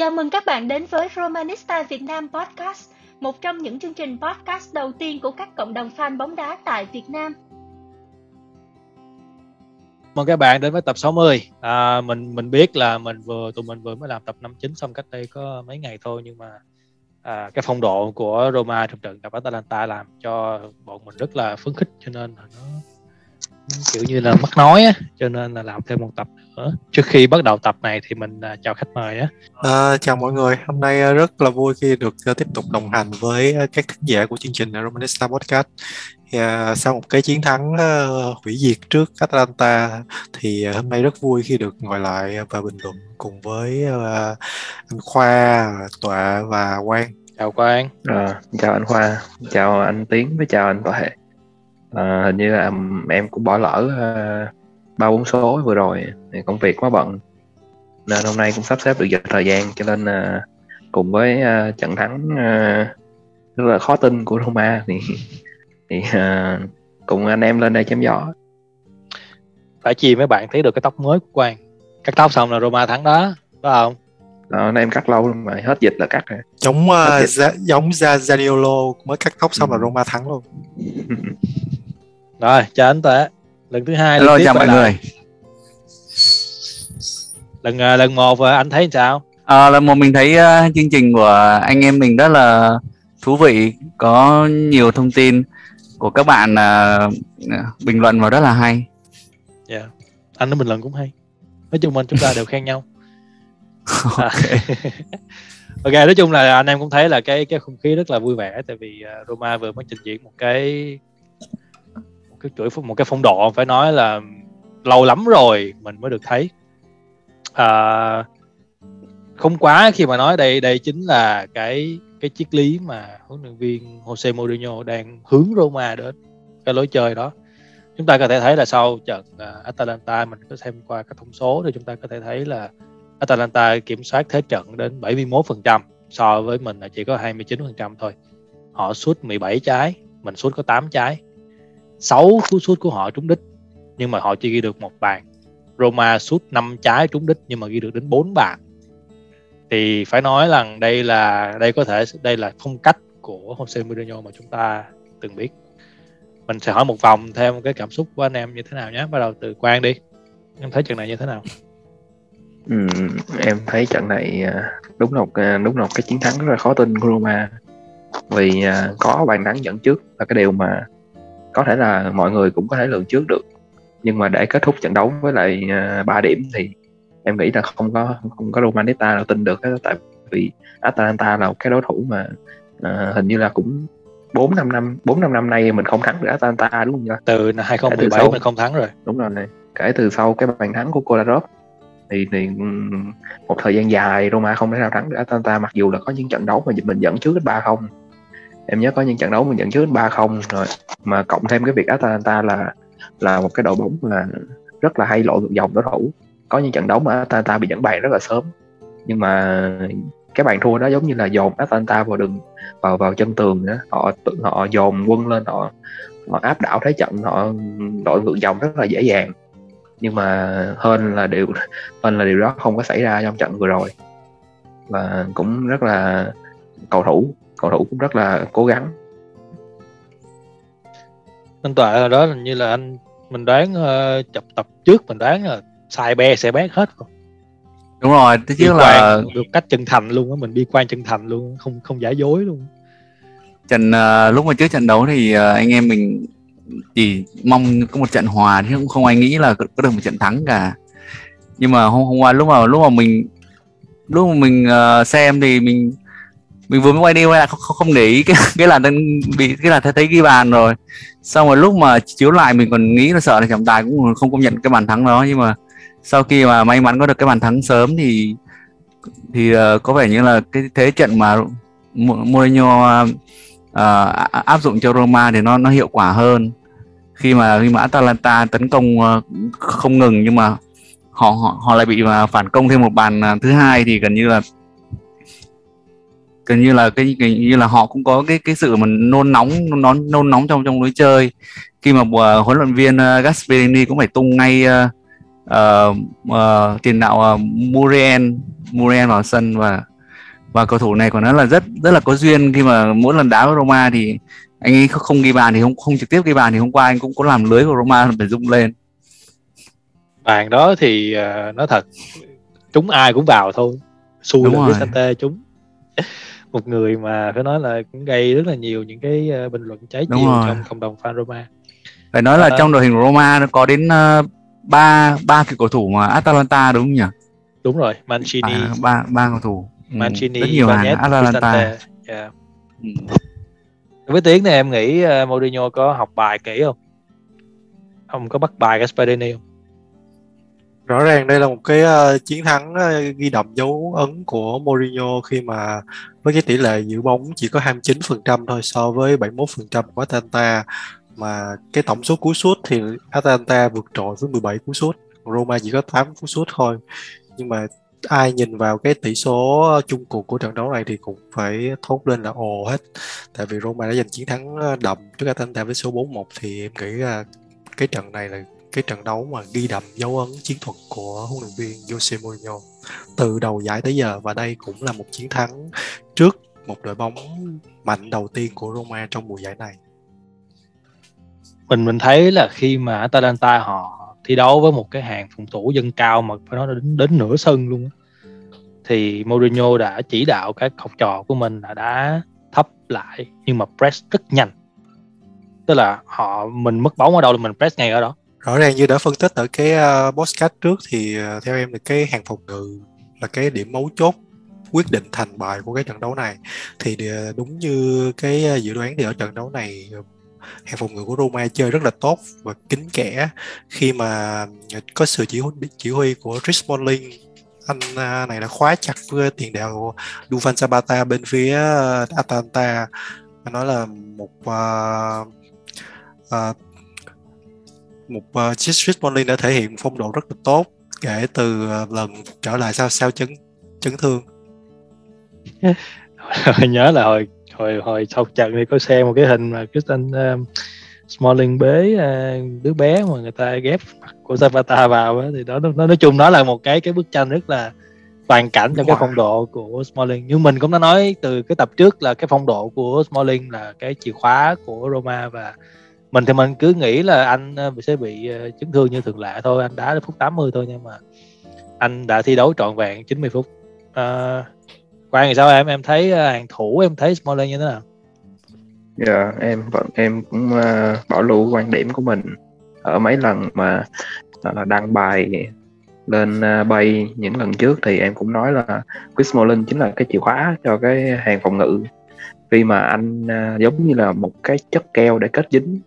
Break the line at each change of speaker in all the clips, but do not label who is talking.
Chào mừng các bạn đến với Romanista Việt Nam Podcast, một trong những chương trình podcast đầu tiên của các cộng đồng fan bóng đá tại Việt Nam.
Mời các bạn đến với tập 60. À, mình mình biết là mình vừa tụi mình vừa mới làm tập 59 xong cách đây có mấy ngày thôi nhưng mà à, cái phong độ của Roma trong trận gặp Atalanta làm cho bọn mình rất là phấn khích cho nên là nó kiểu như là mắc nói á cho nên là làm thêm một tập nữa. Trước khi bắt đầu tập này thì mình uh, chào khách mời á.
À, chào mọi người. Hôm nay rất là vui khi được uh, tiếp tục đồng hành với các thính giả của chương trình Romanista Podcast. Uh, sau một cái chiến thắng uh, hủy diệt trước Atlanta thì uh, hôm nay rất vui khi được ngồi lại và bình luận cùng với uh, anh Khoa, Tọa và Quang.
Chào Quang.
À, chào anh Khoa. Chào anh Tiến với chào anh Tọa à, hình như là em cũng bỏ lỡ ba bốn số vừa rồi công việc quá bận. Nên hôm nay cũng sắp xếp được giờ thời gian cho nên uh, cùng với uh, trận thắng uh, rất là khó tin của Roma thì thì uh, cùng anh em lên đây chém gió.
Phải chi mấy bạn thấy được cái tóc mới của Quang. Cắt tóc xong là Roma thắng đó phải không?
Đó, em cắt lâu mà hết dịch là cắt rồi.
Giống uh, za, giống ra Zaniolo mới cắt tóc xong ừ. là Roma thắng luôn
rồi chào anh Tuệ. Lần thứ hai
hello chào mọi người.
Lần uh, lần một uh, anh thấy sao?
À, lần một mình thấy uh, chương trình của anh em mình rất là thú vị có nhiều thông tin của các bạn uh, bình luận vào rất là hay.
Dạ. Yeah. anh nói bình luận cũng hay. Nói chung mình chúng ta đều khen nhau. Ok. Ok nói chung là anh em cũng thấy là cái cái không khí rất là vui vẻ tại vì uh, Roma vừa mới trình diễn một cái cái chuỗi một cái phong độ phải nói là lâu lắm rồi mình mới được thấy. À, không quá khi mà nói đây đây chính là cái cái triết lý mà huấn luyện viên Jose Mourinho đang hướng Roma đến cái lối chơi đó. Chúng ta có thể thấy là sau trận uh, Atalanta mình có xem qua các thông số thì chúng ta có thể thấy là Atalanta kiểm soát thế trận đến 71% so với mình là chỉ có 29% thôi. Họ sút 17 trái mình sút có 8 trái. 6 cú sút của họ trúng đích nhưng mà họ chỉ ghi được một bàn. Roma sút 5 trái trúng đích nhưng mà ghi được đến 4 bàn. Thì phải nói rằng đây là đây có thể đây là phong cách của Jose Mourinho mà chúng ta từng biết. Mình sẽ hỏi một vòng theo cái cảm xúc của anh em như thế nào nhé. Bắt đầu từ Quang đi. Em thấy trận này như thế nào?
Ừ, em thấy trận này à, đúng là đúng là cái chiến thắng rất là khó tin của Roma. Vì à, có bàn thắng dẫn trước là cái điều mà có thể là mọi người cũng có thể lường trước được nhưng mà để kết thúc trận đấu với lại uh, 3 điểm thì em nghĩ là không có không có Romanista nào tin được tại vì Atalanta là một cái đối thủ mà uh, hình như là cũng bốn năm năm bốn năm năm nay mình không thắng được Atalanta đúng không nhỉ?
Từ 2017 sau, mình không thắng rồi.
Đúng rồi này. Kể từ sau cái bàn thắng của Kolarov thì, thì một thời gian dài Roma không thể nào thắng được Atalanta mặc dù là có những trận đấu mà mình dẫn trước đến ba không em nhớ có những trận đấu mình dẫn trước ba không rồi, mà cộng thêm cái việc Atalanta là là một cái đội bóng là rất là hay lội ngược dòng đối thủ. Có những trận đấu mà Atalanta bị dẫn bàn rất là sớm, nhưng mà cái bàn thua đó giống như là dồn Atalanta vào đường, vào vào chân tường đó. Họ họ dồn quân lên, họ họ áp đảo thế trận, họ đội ngược dòng rất là dễ dàng. Nhưng mà hơn là điều hơn là điều đó không có xảy ra trong trận vừa rồi. Và cũng rất là cầu thủ cầu thủ cũng rất là cố gắng.
Anh tọa đó là như là anh mình đoán uh, chập tập trước mình đoán là xài be sẽ bét hết rồi.
Đúng rồi
tức chứ là được cách chân thành luôn á mình bi quan chân thành luôn không không giả dối luôn.
Trận uh, lúc mà trước trận đấu thì uh, anh em mình chỉ mong có một trận hòa chứ cũng không ai nghĩ là có, có được một trận thắng cả. Nhưng mà hôm hôm qua lúc mà lúc mà mình lúc mà mình uh, xem thì mình mình vừa mới quay đi quay lại không, không để ý cái cái là bị cái là thấy thấy ghi bàn rồi. Xong rồi lúc mà chiếu lại mình còn nghĩ là sợ là trọng tài cũng không công nhận cái bàn thắng đó. Nhưng mà sau khi mà may mắn có được cái bàn thắng sớm thì thì uh, có vẻ như là cái thế trận mà Mourinho uh, áp dụng cho Roma thì nó nó hiệu quả hơn. Khi mà khi mà Atalanta tấn công uh, không ngừng nhưng mà họ họ họ lại bị mà phản công thêm một bàn thứ hai thì gần như là gần như là cái gần như là họ cũng có cái cái sự mà nôn nóng nôn nôn nóng trong trong lối chơi. Khi mà uh, huấn luyện viên uh, Gasperini cũng phải tung ngay uh, uh, uh, tiền đạo uh, Muriel Muriel vào sân và và cầu thủ này của nó là rất rất là có duyên. Khi mà mỗi lần đá với Roma thì anh ấy không ghi bàn thì không không trực tiếp ghi bàn thì hôm qua anh cũng có làm lưới của Roma phải rung lên.
Bàn đó thì uh, nói thật chúng ai cũng vào thôi. Xui là. Vicente chúng một người mà phải nói là cũng gây rất là nhiều những cái uh, bình luận trái
Đúng
chiều
rồi.
trong cộng đồng fan Roma
phải nói là
Ờ.
trong đội hình Roma nó có đến ờ, ba ba cầu thủ mà Atalanta đúng không nhỉ
đúng rồi Mancini
à, ba ba cầu thủ Ừ,
Mancini
rất nhiều hàng
Bagnets,
Atalanta.
Yeah.
Ừ.
với tiếng này em nghĩ uh, Mourinho có học bài kỹ không ông có bắt bài cái Spalletti không
rõ ràng đây là một cái uh, chiến thắng uh, ghi đậm dấu ấn của Mourinho khi mà với cái tỷ lệ giữ bóng chỉ có 29% thôi so với 71% của Atalanta. Mà cái tổng số cú sút thì Atalanta vượt trội với 17 cú sút Roma chỉ có 8 cú sút thôi. Nhưng mà ai nhìn vào cái tỷ số chung cuộc của trận đấu này thì cũng phải thốt lên là ồ hết. Tại vì Roma đã giành chiến thắng ờ, đậm trước Atalanta với số 4-1 thì em nghĩ là cái trận này là cái trận đấu mà ghi đậm dấu ấn chiến thuật của huấn luyện viên Jose Mourinho từ đầu giải tới giờ. Và đây cũng là một chiến thắng trước một đội bóng mạnh đầu tiên của Roma trong mùa giải này.
mình mình thấy là khi mà Atalanta họ thi đấu với một cái hàng phòng thủ dân cao mà phải nói là đến, đến nửa sân luôn thì Mourinho đã chỉ đạo các học trò của mình là đã thấp lại nhưng mà press rất nhanh. Tức là họ mình mất bóng ở đâu là mình press ngay ở đó.
Rõ ràng như đã phân tích ở cái uh, podcast trước thì ờ, theo em thì cái hàng phòng ngự là cái điểm mấu chốt quyết định thành bại của cái trận đấu này. Thì ờ, đúng như cái dự đoán thì ở trận đấu này hàng phòng ngự của Roma chơi rất là tốt và kín kẽ khi mà có sự chỉ huy, chỉ huy của Chris Smalling. Anh này đã khóa chặt với tiền đạo Duvan Zapata bên phía Atalanta. Nói là một uh, uh, một ờ, uh, Chris Smalling đã thể hiện phong độ rất là tốt kể từ uh, lần trở lại sau sau chấn chấn thương.
Nhớ là hồi hồi hồi sau trận thì có xem một cái hình mà Kristen um, Smalling bế uh, đứa bé mà người ta ghép của Zapata vào đó, thì đó nó nói chung đó là một cái cái bức tranh rất là toàn cảnh trong cái phong độ của Smalling nhưng mình cũng đã nói từ cái tập trước là cái phong độ của Smalling là cái chìa khóa của Roma và mình thì mình cứ nghĩ là anh ờ, sẽ bị ờ, chấn thương như thường lệ thôi anh đá đến phút 80 thôi nhưng mà anh đã thi đấu trọn vẹn 90 phút. Ờ, à, quan thì sao em? Em thấy hàng thủ em thấy Smalling như thế nào?
Dạ, em vẫn em cũng uh, bảo lưu quan điểm của mình. Ở mấy lần mà ờ, đăng bài lên uh, bay những lần trước thì em cũng nói là Chris Smalling chính là cái chìa khóa cho cái hàng phòng ngự. Khi mà anh uh, giống như là một cái chất keo để kết dính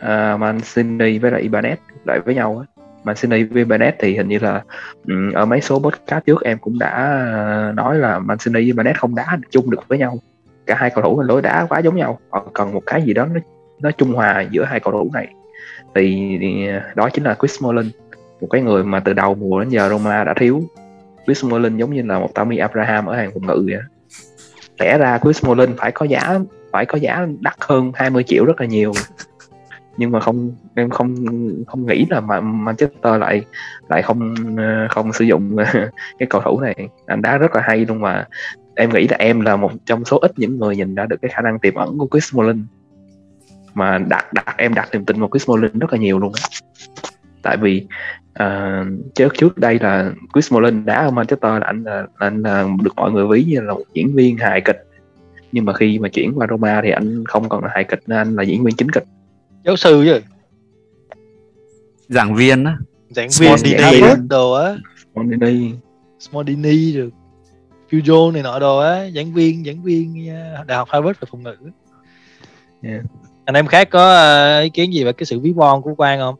À, uh, Mancini với lại Ibanez lại với nhau á. Mancini với Ibanez thì hình như là um, ở mấy số podcast trước em cũng đã à, nói là Mancini với Ibanez không đá chung được với nhau. Cả hai cầu thủ là lối đá quá giống nhau. Họ cần một cái gì đó nó nó trung hòa giữa hai cầu thủ này. Thì, thì đó chính là Chris Mullin một cái người mà từ đầu mùa đến giờ Roma đã thiếu. Chris Mullin giống như là một Tammy Abraham ở hàng phòng ngự vậy lẽ ra Chris Mullin phải có giá phải có giá đắt hơn 20 triệu rất là nhiều nhưng mà không em không không nghĩ là mà Manchester lại lại không ờ, không sử dụng ờ, cái cầu thủ này. Anh đá rất là hay luôn mà. Em nghĩ là em là một trong số ít những người nhìn ra được cái khả năng tiềm ẩn của Chris Mullin mà đặt đặt em đặt niềm tin vào Chris Mullin rất là nhiều luôn á. Tại vì uh, trước trước đây là Chris Mullin đá ở Manchester là anh là anh là được mọi người ví như là một diễn viên hài kịch. Nhưng mà khi mà chuyển qua Roma thì anh không còn là hài kịch nên anh là diễn viên chính kịch
giáo sư chứ.
Giảng viên á.
Giảng viên
Smaldini.
Harvard đồ á.
Maldini
Smaldini được Fusion này nọ đồ á. Giảng viên giảng viên ờ, đại học Harvard về phòng ngữ.
Yeah.
anh em khác có ờ, ý kiến gì về cái sự ví von của Quang không?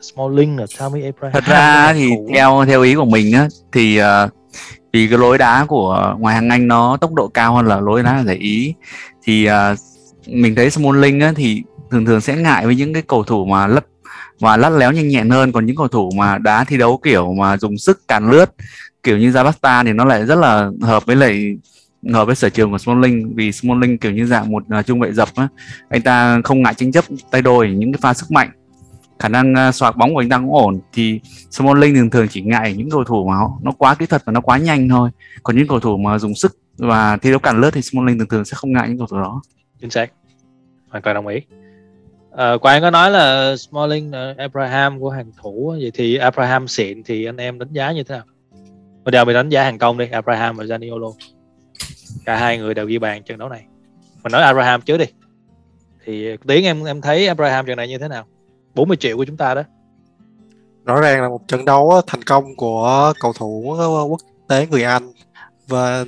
Smalling là Tammy Abraham.
Thật ra thì
thủ.
theo theo ý của mình á thì ờ, vì cái lối đá của ngoài hàng anh nó tốc độ cao hơn là lối đá giải ý thì ờ, mình thấy Smalling á thì thường thường sẽ ngại với những cái cầu thủ mà lấp và lắt léo nhanh nhẹn hơn. Còn những cầu thủ mà đá thi đấu kiểu mà dùng sức càn lướt kiểu như Zabasta thì nó lại rất là hợp với lại hợp với sở trường của Smalling. Vì Smalling kiểu như dạng một uh, trung vệ dập á anh ta không ngại tranh chấp tay đôi những cái pha sức mạnh khả năng uh, soạt bóng của anh ta cũng ổn. Thì Smalling thường thường chỉ ngại những cầu thủ mà nó quá kỹ thuật và nó quá nhanh thôi. Còn những cầu thủ mà dùng sức và thi đấu càn lướt thì Smalling thường thường sẽ không ngại những cầu thủ đó.
Chính xác. Hoàn toàn đồng ý à, Quang có nói là Smalling là Abraham của hàng thủ vậy thì Abraham xịn thì anh em đánh giá như thế nào? Mình đều mình đánh giá hàng công đi Abraham và Zaniolo. Cả hai người đều ghi bàn trận đấu này. Mình nói Abraham trước đi. Thì tiếng em em thấy Abraham trận này như thế nào? 40 triệu của chúng ta đó.
Rõ ràng là một trận đấu thành công của cầu thủ ờ, quốc tế người Anh. Và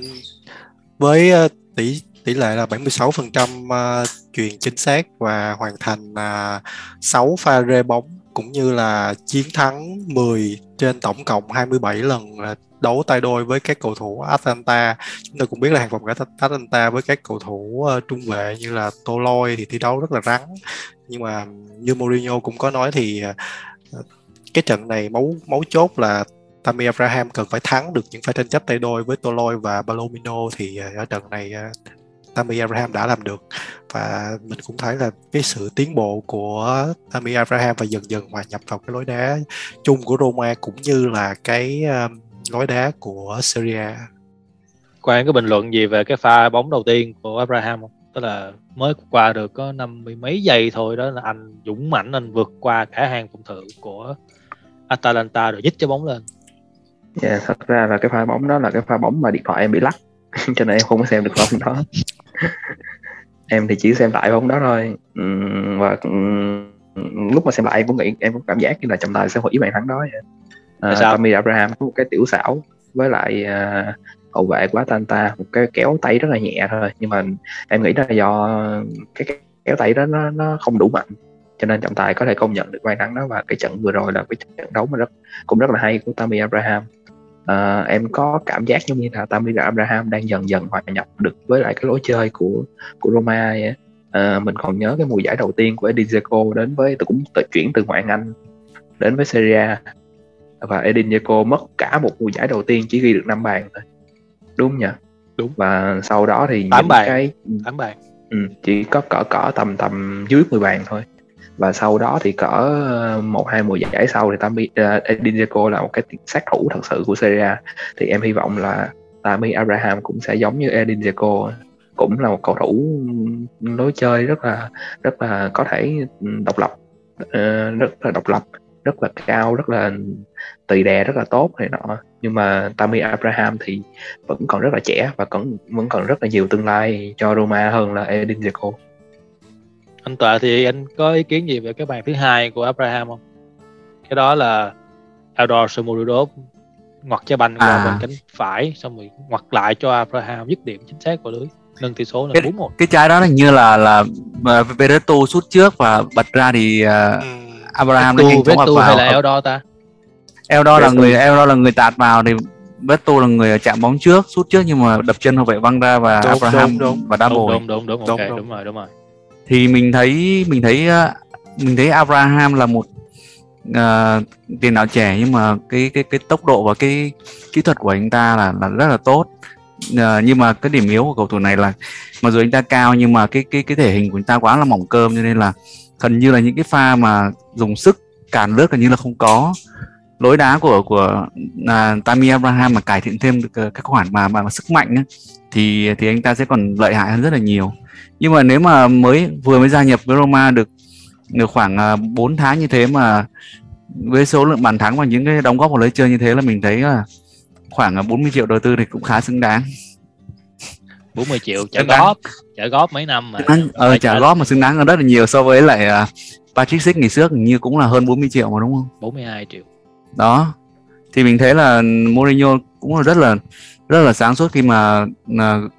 với ờ, tỷ tỷ lệ là 76% ờ, truyền chính xác và hoàn thành ờ, 6 pha rê bóng cũng như là chiến thắng 10 trên tổng cộng 27 lần ờ, đấu tay đôi với các cầu thủ Atlanta chúng ta cũng biết là hàng phòng cả Atlanta với các cầu thủ uh, trung vệ như là Toloi thì thi đấu rất là rắn. Nhưng mà như Mourinho cũng có nói thì uh, cái trận này máu máu chốt là Tammy Abraham cần phải thắng được những pha tranh chấp tay đôi với Toloi và Palomino thì ở trận này Tammy Abraham đã làm được và mình cũng thấy là cái sự tiến bộ của Tammy Abraham và dần dần hòa nhập vào cái lối đá chung của Roma cũng như là cái lối đá của Syria.
Quang có bình luận gì về cái pha bóng đầu tiên của Abraham không? Tức là mới qua được có năm mươi mấy giây thôi đó là anh dũng mãnh anh vượt qua cả hàng phòng thủ của Atalanta rồi dít cho bóng lên.
Dạ, yeah, thật ra là cái pha bóng đó là cái pha bóng mà điện thoại em bị lắc cho nên em không có xem được bóng đó. em thì chỉ xem lại bóng đó thôi. Và lúc mà xem lại em cũng nghĩ em cũng cảm giác như là trọng tài sẽ hủy bàn thắng đó vậy. Uh, Tammy Abraham có một cái tiểu xảo với lại uh, hậu vệ của Atlanta một cái kéo tay rất là nhẹ thôi. Nhưng mà em nghĩ là do cái kéo tay đó nó nó không đủ mạnh cho nên trọng tài có thể công nhận được vai thắng đó. Và cái trận vừa rồi là cái trận đấu mà rất cũng rất là hay của Tammy Abraham uh, em có cảm giác giống như là Tammy Abraham đang dần dần hòa nhập được với lại cái lối chơi của của Roma vậy. Uh, mình còn nhớ cái mùa giải đầu tiên của Edin Dzeko đến với cũng tự chuyển từ ngoại Anh đến với Serie và Edin Dzeko mất cả một mùa giải đầu tiên chỉ ghi được 5 bàn thôi. Đúng nhỉ?
Đúng.
Và sau đó thì
8 bàn.
cái
8 bàn.
Ừ, chỉ có cỡ cỡ tầm tầm dưới 10 bàn thôi và sau đó thì cỡ ờ, một hai mùa giải sau thì Tammy uh, ờ, Edin là một cái sát thủ thật sự của Serie A. Thì em hy vọng là Tammy Abraham cũng sẽ giống như Edin Dzeko cũng là một cầu thủ lối chơi rất là rất là có thể độc lập uh, rất là độc lập rất là cao rất là tùy đè rất là tốt này nọ. Nhưng mà Tammy Abraham thì vẫn còn rất là trẻ và còn vẫn còn rất là nhiều tương lai cho Roma hơn là Edin Dzeko
anh Tọa thì anh có ý kiến gì về cái bàn thứ hai của Abraham không? Cái đó là Eldor Shomurodov ngoặt trái banh qua à. bên cánh phải xong rồi ngoặt lại cho Abraham dứt điểm chính xác vào lưới. Nâng tỷ số là bốn một.
cái trái đó hình như là là Vereto sút trước và bật ra thì uh, Abraham
nó nhanh chóng vào hay là Eldor ta?
Eldor là người Eldor là người tạt vào thì Beto là người chạm bóng trước sút trước nhưng mà đập chân hậu vệ văng ra và đúng, Abraham đúng, đúng. và đá bồi.
đúng đúng đúng, đúng, okay, đúng, đúng rồi đúng rồi
thì mình thấy mình thấy ờ, mình thấy Abraham là một uh, tiền đạo trẻ nhưng mà cái cái cái tốc độ và cái kỹ thuật của anh ta là là rất là tốt. Uh, nhưng mà cái điểm yếu của cầu thủ này là mặc dù anh ta cao nhưng mà cái cái cái thể hình của anh ta quá là mỏng cơm cho nên là gần như là những cái pha mà dùng sức cản lướt gần như là không có. Lối đá của của uh, Tammy Abraham mà cải thiện thêm được các khoản mà mà, mà sức mạnh ấy, thì thì anh ta sẽ còn lợi hại hơn rất là nhiều nhưng mà nếu mà mới vừa mới gia nhập với Roma được được khoảng uh, à, 4 tháng như thế mà với số lượng bàn thắng và những cái đóng góp vào lưới chơi như thế là mình thấy là khoảng 40 à, triệu đầu tư thì cũng khá xứng đáng.
40 triệu trả góp trả góp mấy năm mà
ờ, trả góp mà xứng đáng hơn rất là nhiều so với lại uh, Patrick Schick ngày trước như cũng là hơn 40 triệu mà đúng không?
42 triệu.
Đó. Thì mình thấy là Mourinho cũng là rất là rất là sáng suốt khi mà uh,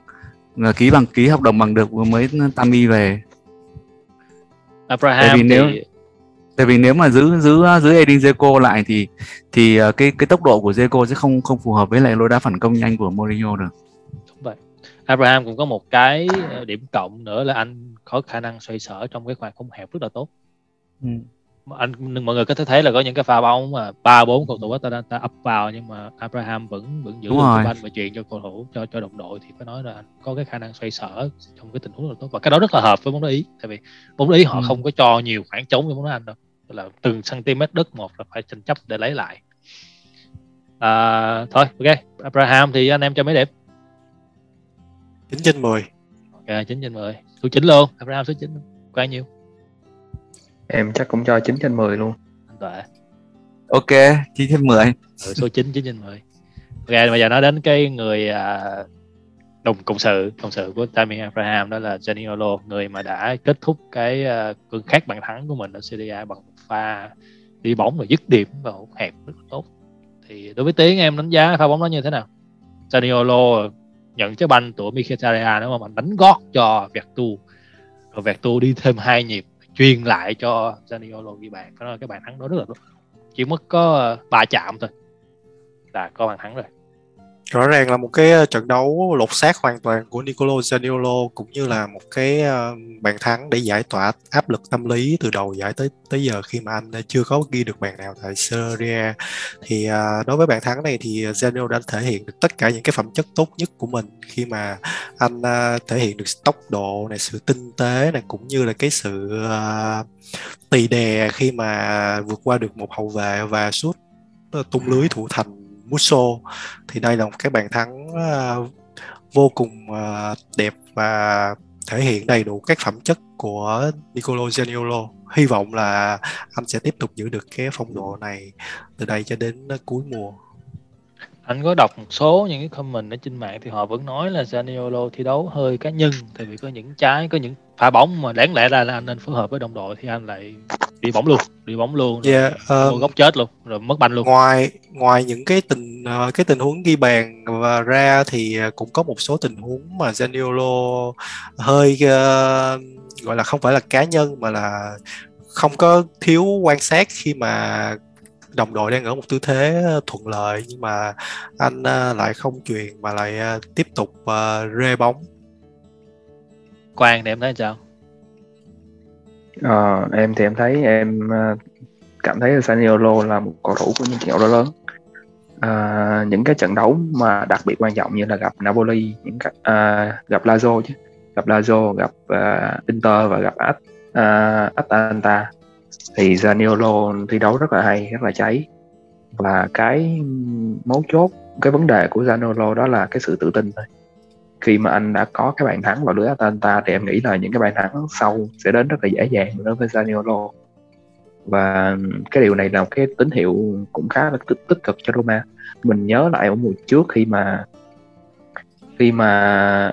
là ký bằng ký hợp đồng bằng được vừa mới Tammy về.
Abraham
tại vì nếu thì... tại vì nếu mà giữ giữ giữ Edin Dzeko lại thì thì ờ, cái cái tốc độ của Dzeko sẽ không không phù hợp với lại lối đá phản công nhanh của Mourinho được.
Đúng vậy. Abraham cũng có một cái ờ, điểm cộng nữa là anh có khả năng xoay sở trong cái khoảng không hẹp rất là tốt. Ừ anh mọi người có thể thấy là có những cái pha bóng mà ba bốn cầu thủ Atalanta ập vào nhưng mà Abraham vẫn vẫn giữ được cái banh và truyền cho cầu thủ cho cho đồng đội. Thì phải nói là anh có cái khả năng xoay sở trong cái tình huống rất tốt. Và cái đó rất là hợp với bóng đá ý tại vì bóng đá ý họ ừ. không có cho nhiều khoảng trống cho bóng đá anh đâu. Tức là từng cm đất một là phải tranh chấp để lấy lại. À, thôi ok. Abraham thì anh em cho mấy điểm?
9 trên 10
ok 9 trên 10 số 9 luôn. Abraham số 9 bao nhiêu
em chắc cũng cho 9 trên 10 luôn.
Anh tuệ.
Ok 9 trên 10
ừ, số 9 9 trên 10 ok bây giờ nói đến cái người à, đồng cộng sự cộng sự của Tammy Abraham đó là Zaniolo người mà đã kết thúc cái uh, cơn khát bàn thắng của mình ở Serie A bằng một pha đi bóng và dứt điểm vào hộp hẹp rất là tốt. Thì đối với tiếng em đánh giá pha bóng đó như thế nào? Zaniolo nhận trái banh của Mkhitaryan đúng không? Anh đánh gót cho Vertu rồi Vertu đi thêm hai nhịp truyền lại cho Zaniolo ghi bàn. Đó là cái bàn thắng đó rất là tốt. Chỉ mất có ờ, ba chạm thôi. Là có bàn thắng rồi
rõ ràng là một cái ờ, trận đấu lột xác hoàn toàn của Nicolo Zaniolo cũng như là một cái ờ, bàn thắng để giải tỏa áp lực tâm lý từ đầu giải tới tới giờ khi mà anh chưa có ghi được bàn nào tại Serie thì ờ, đối với bàn thắng này thì Zaniolo đã thể hiện được tất cả những cái phẩm chất tốt nhất của mình khi mà anh thể hiện được tốc độ này, sự tinh tế này, cũng như là cái sự tì đè khi mà vượt qua được một hậu vệ và sút tung lưới thủ thành Musso. Thì đây là một cái bàn thắng uh, vô cùng uh, đẹp và thể hiện đầy đủ các phẩm chất của Nicolo Zaniolo. Hy vọng là anh sẽ tiếp tục giữ được cái phong độ này từ đây cho đến cuối mùa.
Anh có đọc một số những cái comment ở trên mạng thì họ vẫn nói là Zaniolo thi đấu hơi cá nhân tại vì có những trái có những pha bóng mà đáng lẽ ra là anh nên phối hợp với đồng đội thì anh lại đi bóng luôn đi bóng luôn
yeah,
uh, góc chết luôn rồi mất banh luôn.
ngoài ngoài những cái tình uh, cái tình huống ghi bàn và ra thì cũng có một số tình huống mà Zaniolo hơi uh, gọi là không phải là cá nhân mà là không có thiếu quan sát khi mà đồng đội đang ở một tư thế thuận lợi nhưng mà anh lại không truyền mà lại tiếp tục rê bóng
Quan thì em thấy sao?
à, em thì em thấy em ờ, cảm thấy Saniolo là một cầu thủ của những trận đấu lớn. À, những cái trận đấu mà đặc biệt quan trọng như là gặp Napoli, những cái, à, gặp Lazio chứ, gặp Lazio, gặp uh, Inter và gặp At, uh, Atalanta thì Zaniolo thi đấu rất là hay, rất là cháy và cái mấu chốt, cái vấn đề của Zaniolo đó là cái sự tự tin thôi khi mà anh đã có cái bàn thắng vào lưới Atalanta thì em nghĩ là những cái bàn thắng sau sẽ đến rất là dễ dàng đối với Zaniolo. Và cái điều này là một cái tín hiệu cũng khá là tích, tích cực cho Roma. Mình nhớ lại ở mùa trước khi mà khi mà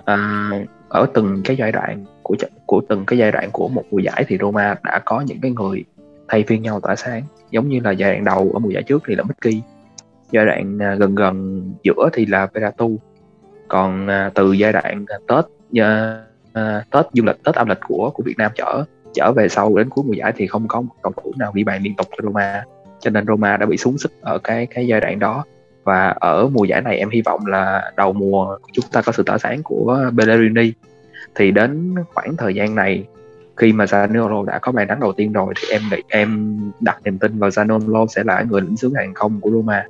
à, ở từng cái giai đoạn của của từng cái giai đoạn của một mùa giải thì Roma đã có những cái người thay phiên nhau tỏa sáng. Giống như là giai đoạn đầu ở mùa giải trước thì là Mickey giai đoạn à, gần gần giữa thì là Veratu còn à, từ giai đoạn à, tết à, à, tết du lịch tết âm lịch của của Việt Nam trở trở về sau đến cuối mùa giải thì không có một cầu thủ nào ghi bàn liên tục cho Roma. Cho nên Roma đã bị xuống sức ở cái cái giai đoạn đó. Và ở mùa giải này em hy vọng là đầu mùa chúng ta có sự tỏa sáng của Bellerini thì đến khoảng thời gian này khi mà Zaniolo đã có bàn thắng đầu tiên rồi thì em nghĩ em đặt niềm tin vào Zaniolo sẽ là người lĩnh sướng hàng không của Roma.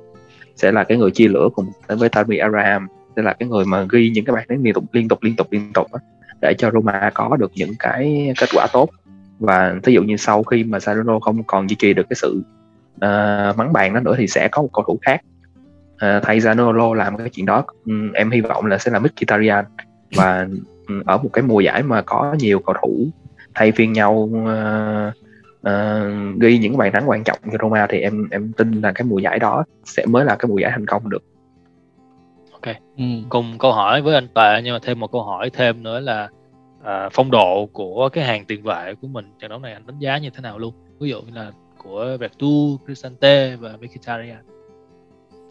Sẽ là cái người chia lửa cùng với Tammy Abraham sẽ là cái người mà ghi những cái bàn thắng liên tục liên tục liên tục liên tục đó, để cho Roma có được những cái kết quả tốt. Và thí dụ như sau khi mà Sarano không còn duy trì được cái sự uh, mắng bàn đó nữa thì sẽ có một cầu thủ khác. Uh, thay Zanolo làm cái chuyện đó. Um, em hy vọng là sẽ là Mkhitaryan. Và um, ở một cái mùa giải mà có nhiều cầu thủ thay phiên nhau uh, uh, ghi những bàn thắng quan trọng cho Roma thì em em tin là cái mùa giải đó sẽ mới là cái mùa giải thành công được
ok. Ừ. cùng câu hỏi với anh Tệ nhưng mà thêm một câu hỏi thêm nữa là à, phong độ của cái hàng tiền vệ của mình trận đấu này anh đánh giá như thế nào luôn? Ví dụ như là của Vertu, Cristante và Mkhitaryan.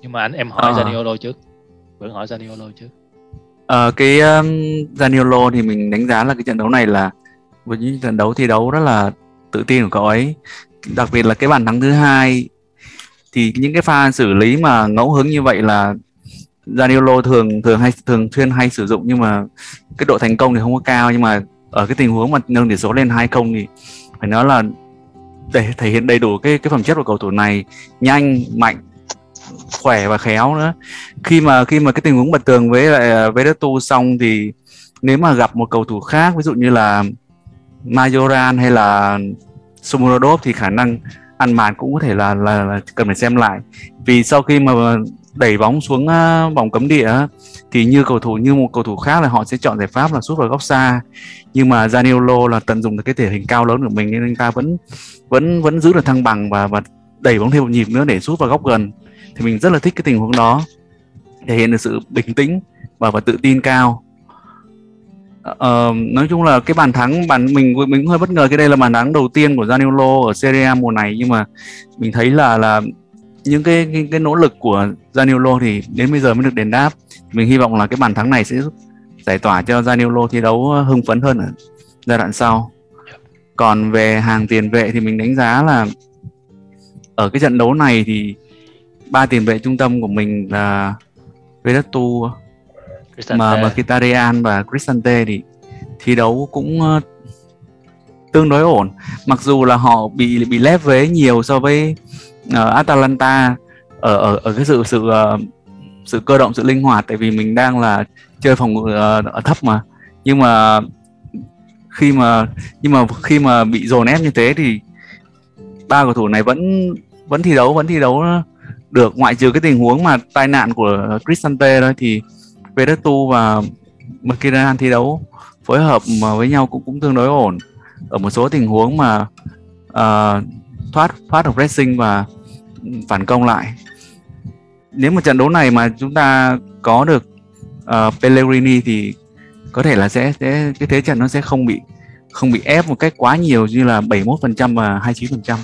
Nhưng mà anh em hỏi à. Zaniolo trước. Vẫn hỏi Zaniolo trước.
Ờ, cái um, Zaniolo thì mình đánh giá là cái trận đấu này là với những trận đấu thi đấu rất là tự tin của cậu ấy. Đặc biệt là cái bàn thắng thứ hai thì những cái pha xử lý mà ngẫu hứng như vậy là Zaniolo thường thường hay thường xuyên hay sử dụng nhưng mà cái độ thành công thì không có cao. Nhưng mà ở cái tình huống mà nâng tỷ số lên hai không thì phải nói là để thể hiện đầy đủ cái cái phẩm chất của cầu thủ này nhanh mạnh khỏe và khéo nữa. Khi mà khi mà cái tình huống bật tường với lại à, với tu xong thì nếu mà gặp một cầu thủ khác ví dụ như là Majoran hay là Sumurodov thì khả năng ăn màn cũng có thể là, là là cần phải xem lại. Vì sau khi mà đẩy bóng xuống uh, vòng cấm địa thì như cầu thủ như một cầu thủ khác là họ sẽ chọn giải pháp là sút vào góc xa. Nhưng mà Zaniolo là tận dụng được cái thể hình cao lớn của mình nên anh ta vẫn vẫn vẫn giữ được thăng bằng và và đẩy bóng thêm một nhịp nữa để sút vào góc gần. Thì mình rất là thích cái tình huống đó. Thể hiện được sự bình tĩnh và và tự tin cao. Uh, nói chung là cái bàn thắng bàn mình mình cũng hơi bất ngờ cái đây là bàn thắng đầu tiên của Zaniolo ở Serie A mùa này. Nhưng mà mình thấy là là những cái cái, cái nỗ lực của Zaniolo thì đến bây giờ mới được đền đáp. Mình hy vọng là cái bàn thắng này sẽ giúp giải tỏa cho Zaniolo thi đấu hưng phấn hơn ở giai đoạn sau. Còn về hàng tiền vệ thì mình đánh giá là ở cái trận đấu này thì ba tiền vệ trung tâm của mình là Veretu mà Mkhitaryan và Cristante thì thi đấu cũng uh, tương đối ổn. Mặc dù là họ bị bị lép vế nhiều so với uh, Atalanta ở ở ở cái sự sự uh, sự cơ động sự linh hoạt tại vì mình đang là chơi phòng ngự uh, ở thấp mà. Nhưng mà khi mà nhưng mà khi mà bị dồn ép như thế thì ba cầu thủ này vẫn vẫn thi đấu vẫn thi đấu được. Ngoại trừ cái tình huống mà tai nạn của Cristante đó thì Veretu và Mkhitaryan thi đấu phối hợp mà với nhau cũng cũng tương đối ổn ở một số tình huống mà uh, thoát thoát được pressing và phản công lại nếu một trận đấu này mà chúng ta có được uh, Pellegrini thì có thể là sẽ sẽ cái thế trận nó sẽ không bị không bị ép một cách quá nhiều như là 71% và 29%.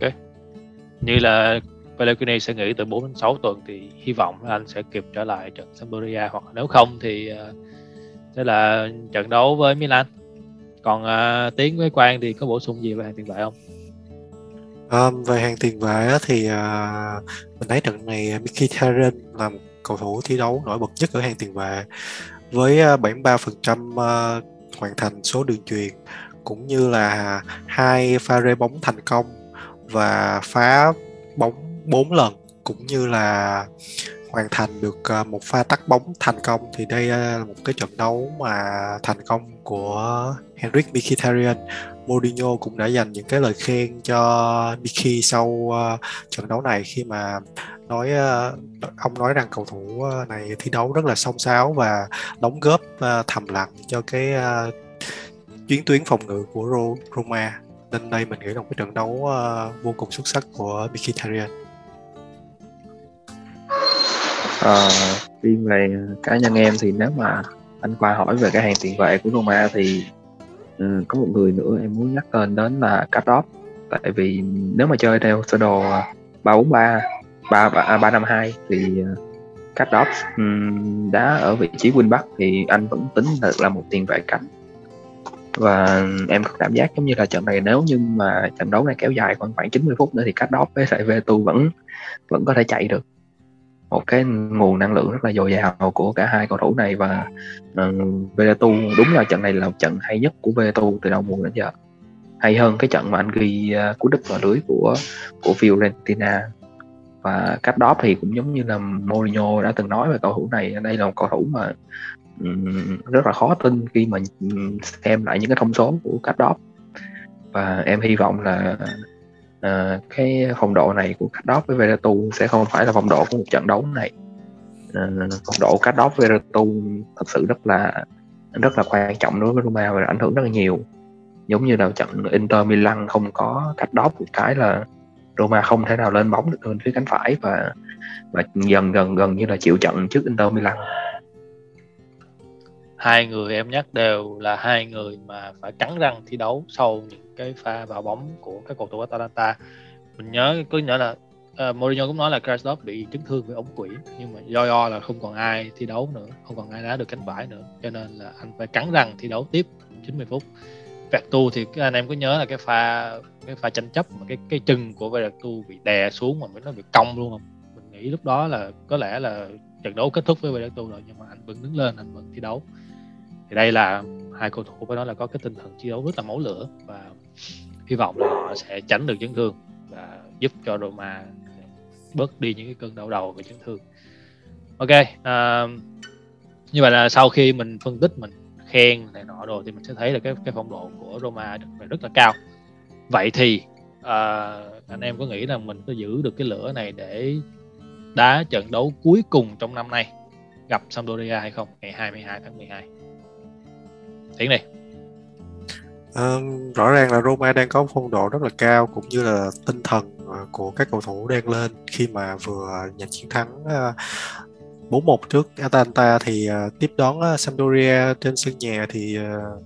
Ok. Như là Pellegrini sẽ nghỉ từ 4 đến 6 tuần thì hy vọng anh sẽ kịp trở lại trận Sampdoria hoặc nếu không thì uh, sẽ là trận đấu với Milan. Còn uh, Tiến với Quang thì có bổ sung gì về hàng tiền vệ không?
Um, về hàng tiền vệ thì uh, mình thấy trận này Mkhitaryan là một cầu thủ thi đấu nổi bật nhất ở hàng tiền vệ với uh, 73% uh, hoàn thành số đường truyền cũng như là hai pha rê bóng thành công và phá bóng 4 lần cũng như là hoàn thành được ờ, một pha tắt bóng thành công thì đây ờ, là một cái trận đấu mà thành công của Henrik Mkhitaryan. Mourinho cũng đã dành những cái lời khen cho Miki sau ờ, trận đấu này khi mà nói ông nói rằng cầu thủ này thi đấu rất là song sáo và đóng góp thầm lặng cho cái chuyến tuyến phòng ngự của Roma. Nên đây mình nghĩ là một cái trận đấu vô cùng xuất sắc của Mkhitaryan.
Ờ, riêng về ờ, cá nhân em thì nếu mà anh qua hỏi về cái hàng tiền vệ của Roma thì ừ, có một người nữa em muốn nhắc tên đến là Kadop tại vì nếu mà chơi theo sơ đồ 343 3 352 thì ờ, Kadop um, ừ, đá ở vị trí wing back thì anh vẫn tính được là một tiền vệ cánh. Và em có cảm giác giống như là trận này nếu như mà trận đấu này kéo dài khoảng khoảng 90 phút nữa thì Kadop với lại Vetu vẫn vẫn có thể chạy được một cái nguồn năng lượng rất là dồi dào của cả hai cầu thủ này và ờ, uh, Veretu đúng là trận này là trận hay nhất của Veretu từ đầu mùa đến giờ. Hay hơn cái trận mà anh ghi uh, cú đúp vào lưới của của Fiorentina. Và cách đó thì cũng giống như là Mourinho đã từng nói về cầu thủ này đây là một cầu thủ mà um, rất là khó tin khi mà xem lại những cái thông số của cách đó. Và em hy vọng là à, cái phong độ này của cách đóp với Veratu sẽ không phải là phong độ của một trận đấu này. À, phong độ cách với Veratu thật sự rất là rất là quan trọng đối với Roma và ảnh hưởng rất là nhiều. Giống như là trận Inter Milan không có cách đóp một cái là Roma không thể nào lên bóng được bên phía cánh phải và và dần gần gần như là chịu trận trước Inter Milan
hai người em nhắc đều là hai người mà phải cắn răng thi đấu sau những cái pha vào bóng của các cầu thủ Atalanta. Mình nhớ cứ nhớ là uh, Mourinho cũng nói là Krasnov bị chấn thương với ống quỷ nhưng mà do do là không còn ai thi đấu nữa không còn ai đá được cánh phải nữa cho nên là anh phải cắn răng thi đấu tiếp 90 phút. Vertu thì anh em có nhớ là cái pha cái pha tranh chấp mà cái cái chân của Vertu bị đè xuống mà nó bị cong luôn không? Mình nghĩ lúc đó là có lẽ là trận đấu kết thúc với Vertu rồi nhưng mà anh vẫn đứng lên anh vẫn thi đấu thì đây là hai cầu thủ phải nói là có cái tinh thần chiến đấu rất là máu lửa và hy vọng là họ sẽ tránh được chấn thương và giúp cho Roma bớt đi những cái cơn đau đầu về chấn thương. Ok uh, như vậy là sau khi mình phân tích mình khen này nọ rồi thì mình sẽ thấy là cái cái phong độ của Roma rất là cao. Vậy thì uh, anh em có nghĩ là mình có giữ được cái lửa này để đá trận đấu cuối cùng trong năm nay gặp Sampdoria hay không? Ngày 22 tháng 12 Tiến đi.
Um, rõ ràng là Roma đang có phong độ rất là cao cũng như là tinh thần ờ, của các cầu thủ đang lên. Khi mà vừa giành chiến thắng ờ, uh, 4-1 trước Atalanta thì uh, tiếp đón uh, Sampdoria trên sân nhà thì uh,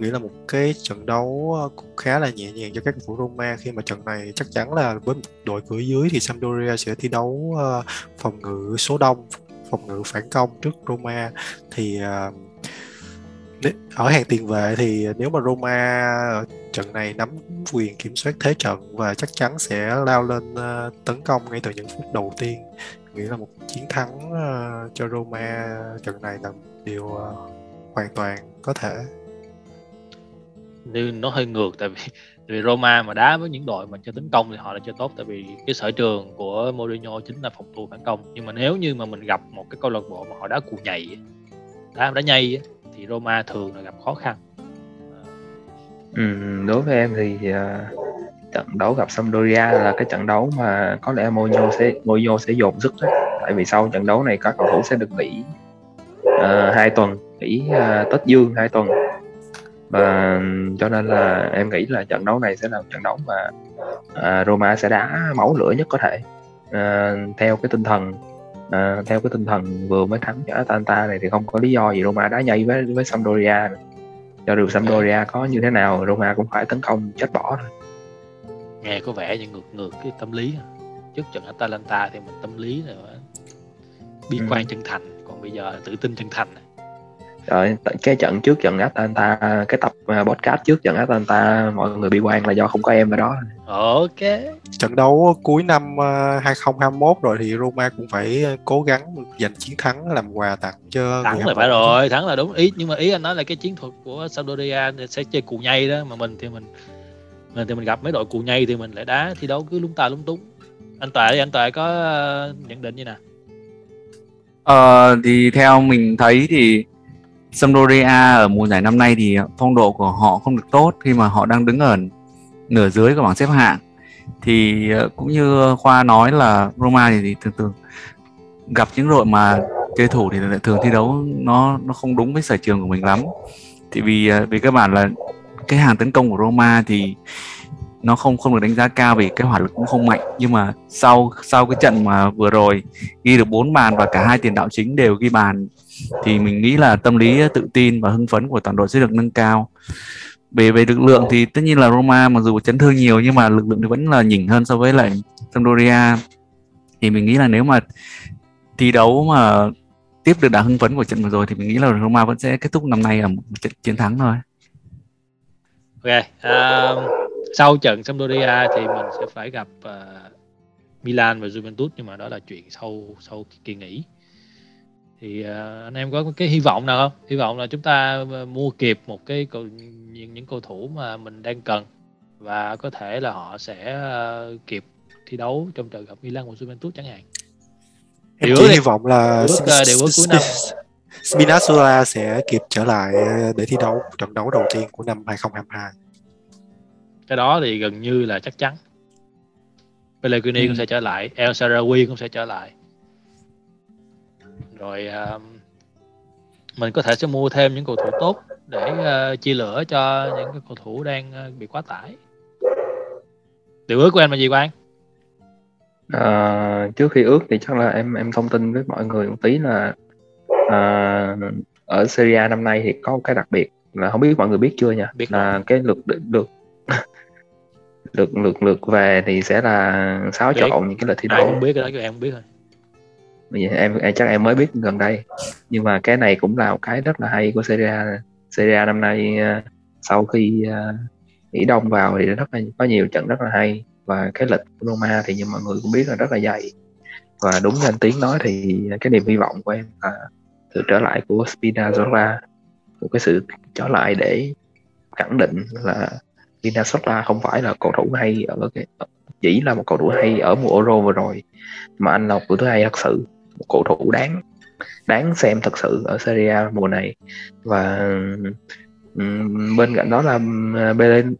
nghĩ là một cái trận đấu cũng khá là nhẹ nhàng cho các cầu thủ Roma. Khi mà trận này chắc chắn là với một đội cửa dưới thì Sampdoria sẽ thi đấu uh, phòng ngự số đông phòng ngự phản công trước Roma. Thì uh, ở hàng tiền vệ thì nếu mà Roma trận này nắm quyền kiểm soát thế trận và chắc chắn sẽ lao lên ờ, tấn công ngay từ những phút đầu tiên nghĩ là một chiến thắng ờ, cho Roma trận này là điều ờ, hoàn toàn có thể.
Nhưng nó hơi ngược, tại vì vì Roma mà đá với những đội mà chơi tấn công thì họ là chơi tốt, tại vì cái sở trường của Mourinho chính là phòng thủ phản công. Nhưng mà nếu như mà mình gặp một cái câu lạc bộ mà họ đá cù nhảy, đá đá nhây thì Roma thường là gặp khó khăn.
Ừ, đối với em thì uh, trận đấu gặp Sampdoria là cái trận đấu mà có lẽ Mourinho sẽ Mourinho sẽ dồn sức đấy tại vì sau trận đấu này các cầu thủ sẽ được nghỉ uh, hai tuần nghỉ uh, Tết Dương hai tuần. Và cho nên là em nghĩ là trận đấu này sẽ là trận đấu mà uh, Roma sẽ đá máu lửa nhất có thể uh, theo cái tinh thần uh, theo cái tinh thần vừa mới thắng cho Atalanta này thì không có lý do gì Roma đá nhây với với Sampdoria. Cho dù Sampdoria có như thế nào Roma cũng phải tấn công chết bỏ thôi.
Nghe có vẻ như ngược ngược cái tâm lý trước trận Atalanta thì mình tâm lý bi ừ. quan chân thành còn bây giờ tự tin chân thành
rồi cái trận trước trận Atalanta cái tập à, podcast trước trận Atalanta mọi người bị quan là do không có em ở đó.
Ok.
Trận đấu cuối năm 2021 à, rồi thì Roma cũng phải cố gắng giành chiến thắng làm quà tặng cho
thắng là phải rồi thắng là đúng. Ý nhưng mà ý anh nói là cái chiến thuật của Sampdoria sẽ chơi cù nhay đó mà mình thì mình mình thì mình gặp mấy đội cù nhay thì mình lại đá thi đấu cứ lúng ta lúng túng. Anh đi anh Tòa có à, nhận định như nào?
Ờ thì theo mình thấy thì Sampdoria ở mùa giải năm nay thì phong độ của họ không được tốt khi mà họ đang đứng ở nửa dưới của bảng xếp hạng. Thì ờ, cũng như khoa nói là Roma thì, thường thường gặp những đội mà chơi thủ thì thường thi đấu nó nó không đúng với sở trường của mình lắm. Thì vì ờ, vì các bạn là cái hàng tấn công của Roma thì nó không không được đánh giá cao vì cái hỏa lực cũng không mạnh. Nhưng mà sau sau cái trận mà vừa rồi ghi được 4 bàn và cả hai tiền đạo chính đều ghi bàn thì mình nghĩ là tâm lý ờ, tự tin và hưng phấn của toàn đội sẽ được nâng cao. Về về lực lượng thì tất nhiên là Roma mặc dù chấn thương nhiều nhưng mà lực lượng thì vẫn là nhỉnh hơn so với lại Sampdoria. Thì mình nghĩ là nếu mà thi đấu mà tiếp được đà hưng phấn của trận vừa rồi thì mình nghĩ là Roma vẫn sẽ kết thúc năm nay ở một trận chiến thắng thôi.
Ok, uh, sau trận Sampdoria thì mình sẽ phải gặp uh, Milan và Juventus nhưng mà đó là chuyện sau sau kỳ nghỉ thì uh, anh em có cái hy vọng nào không? Hy vọng là chúng ta ờ, mua kịp một cái cầu, những những cầu thủ mà mình đang cần và có thể là họ sẽ uh, kịp thi đấu trong trận gặp Milan và Juventus chẳng hạn.
Em điều chỉ hy vọng là điều ước cuối năm. Spinazzola sẽ kịp trở lại để thi đấu trận đấu đầu tiên của năm 2022
cái đó thì gần như là chắc chắn. Pellegrini ừ. cũng sẽ trở lại El Sarawi cũng sẽ trở lại rồi uh, mình có thể sẽ mua thêm những cầu thủ tốt để uh, chia lửa cho những cái cầu thủ đang uh, bị quá tải điều ước của em là gì Quang?
À, trước khi ước thì chắc là em em thông tin với mọi người một tí là à, ở Serie năm nay thì có một cái đặc biệt là không biết mọi người biết chưa nha biết là rồi. cái lượt lượt lượt lượt lượt về thì sẽ là xáo trộn những cái lịch thi đấu.
Ai không biết cái đó cho em không biết thôi
em, em chắc em mới biết gần đây. Nhưng mà cái này cũng là một cái rất là hay của Serie A. Serie A năm nay uh, sau khi ờ, uh, nghỉ đông vào thì rất là có nhiều trận rất là hay. Và cái lịch của Roma thì như mọi người cũng biết là rất là dày. Và đúng như anh Tiến nói thì cái niềm hy vọng của em là sự trở lại của Spinazzola một cái sự trở lại để khẳng định là Spinazzola không phải là cầu thủ hay ở cái chỉ là một cầu thủ hay ở mùa Euro vừa rồi. Mà anh là một cầu thủ hay thật sự một cầu thủ đáng đáng xem thật sự ở Serie A mùa này. Và bên cạnh đó là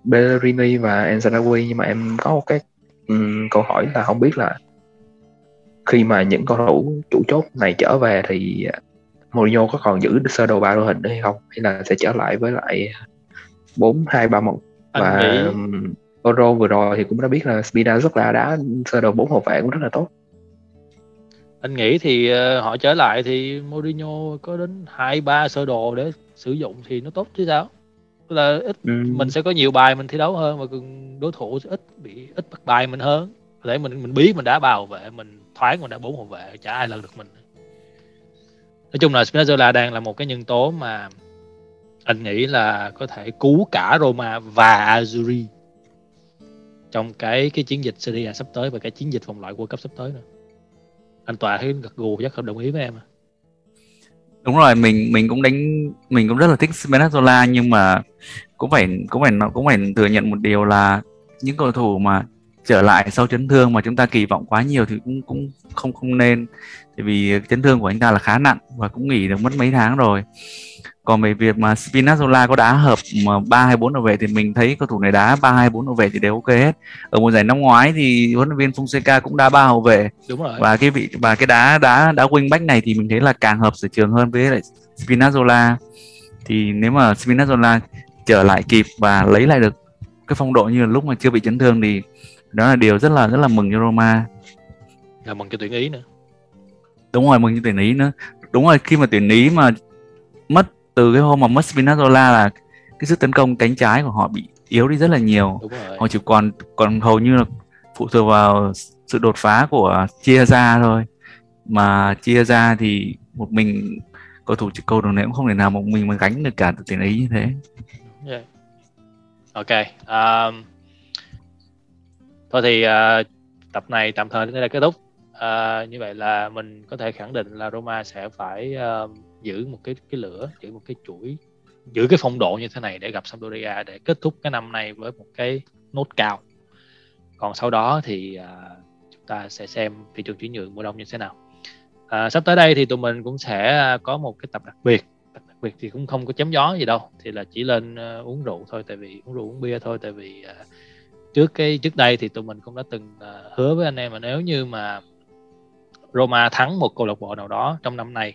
Bellerini và Enzanawi nhưng mà em có một cái câu hỏi là không biết là khi mà những cầu thủ chủ chốt này trở về thì Mourinho có còn giữ sơ đồ ba đội hình nữa hay không? Hay là sẽ trở lại với lại bốn hai ba một?
Anh
và
nghĩ
Euro vừa rồi thì cũng đã biết là Spina rất là đá sơ đồ bốn hậu vệ cũng rất là tốt.
Anh nghĩ thì ờ, họ trở lại thì Mourinho có đến hai ba sơ đồ để sử dụng thì nó tốt chứ sao? Tức là ít
Ừm,
mình sẽ có nhiều bài mình thi đấu hơn và đối thủ sẽ ít bị ít bắt bài mình hơn. Có thể mình mình biết mình đá ba hậu vệ mình thoáng mình đá bốn hậu vệ chả ai lần được mình. Nói chung là Spinazzola đang là một cái nhân tố mà anh nghĩ là có thể cứu cả Roma và Azzurri trong cái cái chiến dịch Syria sắp tới và cái chiến dịch vòng loại World Cup sắp tới nữa anh Tòa thấy gật gù, chắc không đồng ý với em à?
đúng rồi, mình mình cũng đánh, mình cũng rất là thích Spinazzola nhưng mà cũng phải cũng phải cũng phải thừa nhận một điều là những cầu thủ mà trở lại sau chấn thương mà chúng ta kỳ vọng quá nhiều thì cũng cũng không không nên. Tại vì chấn thương của anh ta là khá nặng và cũng nghỉ được mất mấy tháng rồi. Còn về việc mà Spinazzola có đá hợp mà ba hay bốn hậu vệ thì mình thấy cầu thủ này đá ba hay bốn hậu vệ thì đều ok hết. Ở mùa giải năm ngoái thì huấn luyện viên Fonseca cũng đá ba hậu vệ.
Đúng rồi.
Và cái vị và cái đá đá đá wing back này thì mình thấy là càng hợp sở trường hơn với lại Spinazzola. Thì nếu mà Spinazzola trở lại kịp và lấy lại được cái phong độ như là lúc mà chưa bị chấn thương thì đó là điều rất là rất là mừng cho Roma.
Là mừng cho tuyển ý nữa.
Đúng rồi mừng cho tuyển ý nữa. Đúng rồi khi mà tuyển ý mà mất từ cái hôm mà mất Spinazzola là cái sức tấn công cánh trái của họ bị yếu đi rất là nhiều. Họ chỉ còn còn hầu như là phụ thuộc vào sự đột phá của chia ra thôi. Mà chia ra thì một mình cầu thủ cầu thủ này cũng không thể nào một mình mà gánh được cả tuyển ý như thế.
Yeah. Ok. Um, thôi thì uh, tập này tạm thời đến đây là kết thúc. Uh, như vậy là mình có thể khẳng định là Roma sẽ phải uh, giữ một cái cái lửa, giữ một cái chuỗi, giữ cái phong độ như thế này để gặp Sampdoria để kết thúc cái năm này với một cái nốt cao. Còn sau đó thì uh, chúng ta sẽ xem thị trường chuyển nhượng mùa đông như thế nào. Uh, sắp tới đây thì tụi mình cũng sẽ có một cái tập đặc biệt tập đặc biệt thì cũng không có chấm gió gì đâu thì là chỉ lên uh, uống rượu thôi tại vì uống rượu uống bia thôi tại vì uh, trước cái trước đây thì tụi mình cũng đã từng uh, hứa với anh em mà nếu như mà Roma thắng một câu lạc bộ nào đó trong năm nay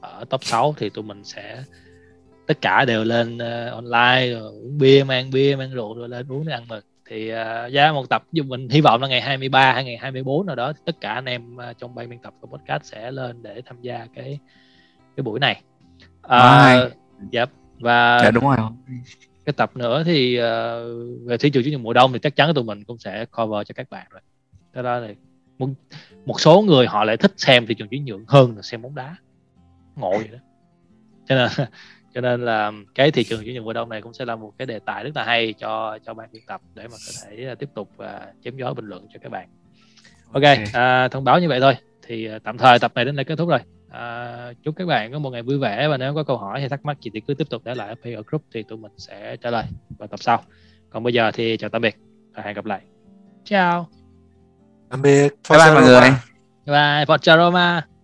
ở top 6 thì tụi mình sẽ tất cả đều lên uh, online rồi uống bia mang bia mang rượu rồi lên uống để ăn mừng. Thì uh, ra một tập nhưng mình hy vọng là ngày 23 hay ngày 24 nào đó thì tất cả anh em uh, trong ban biên tập của podcast sẽ lên để tham gia cái cái buổi này. Uh, yep. và
dạ đúng rồi
cái tập nữa thì uh, về thị trường chuyển nhượng mùa đông thì chắc chắn tụi mình cũng sẽ cover cho các bạn rồi. Cái đó là một, một số người họ lại thích xem thị trường chuyển nhượng hơn là xem bóng đá. Ngộ vậy đó. Cho nên cho nên là cái thị trường chuyển nhượng mùa đông này cũng sẽ là một cái đề tài rất là hay cho cho ban biên tập để mà có thể uh, tiếp tục uh, chém gió bình luận cho các bạn. Ok,
Ok.
À, thông báo như vậy thôi. Thì tạm thời tập này đến đây kết thúc rồi À, chúc các bạn có một ngày vui vẻ và nếu có câu hỏi hay thắc mắc gì thì cứ tiếp tục để lại ở group thì tụi mình sẽ trả lời vào tập sau. Còn bây giờ thì chào tạm biệt và hẹn gặp lại. Ciao.
tạm biệt
bye bye mọi người
Bye bye. Forza Roma.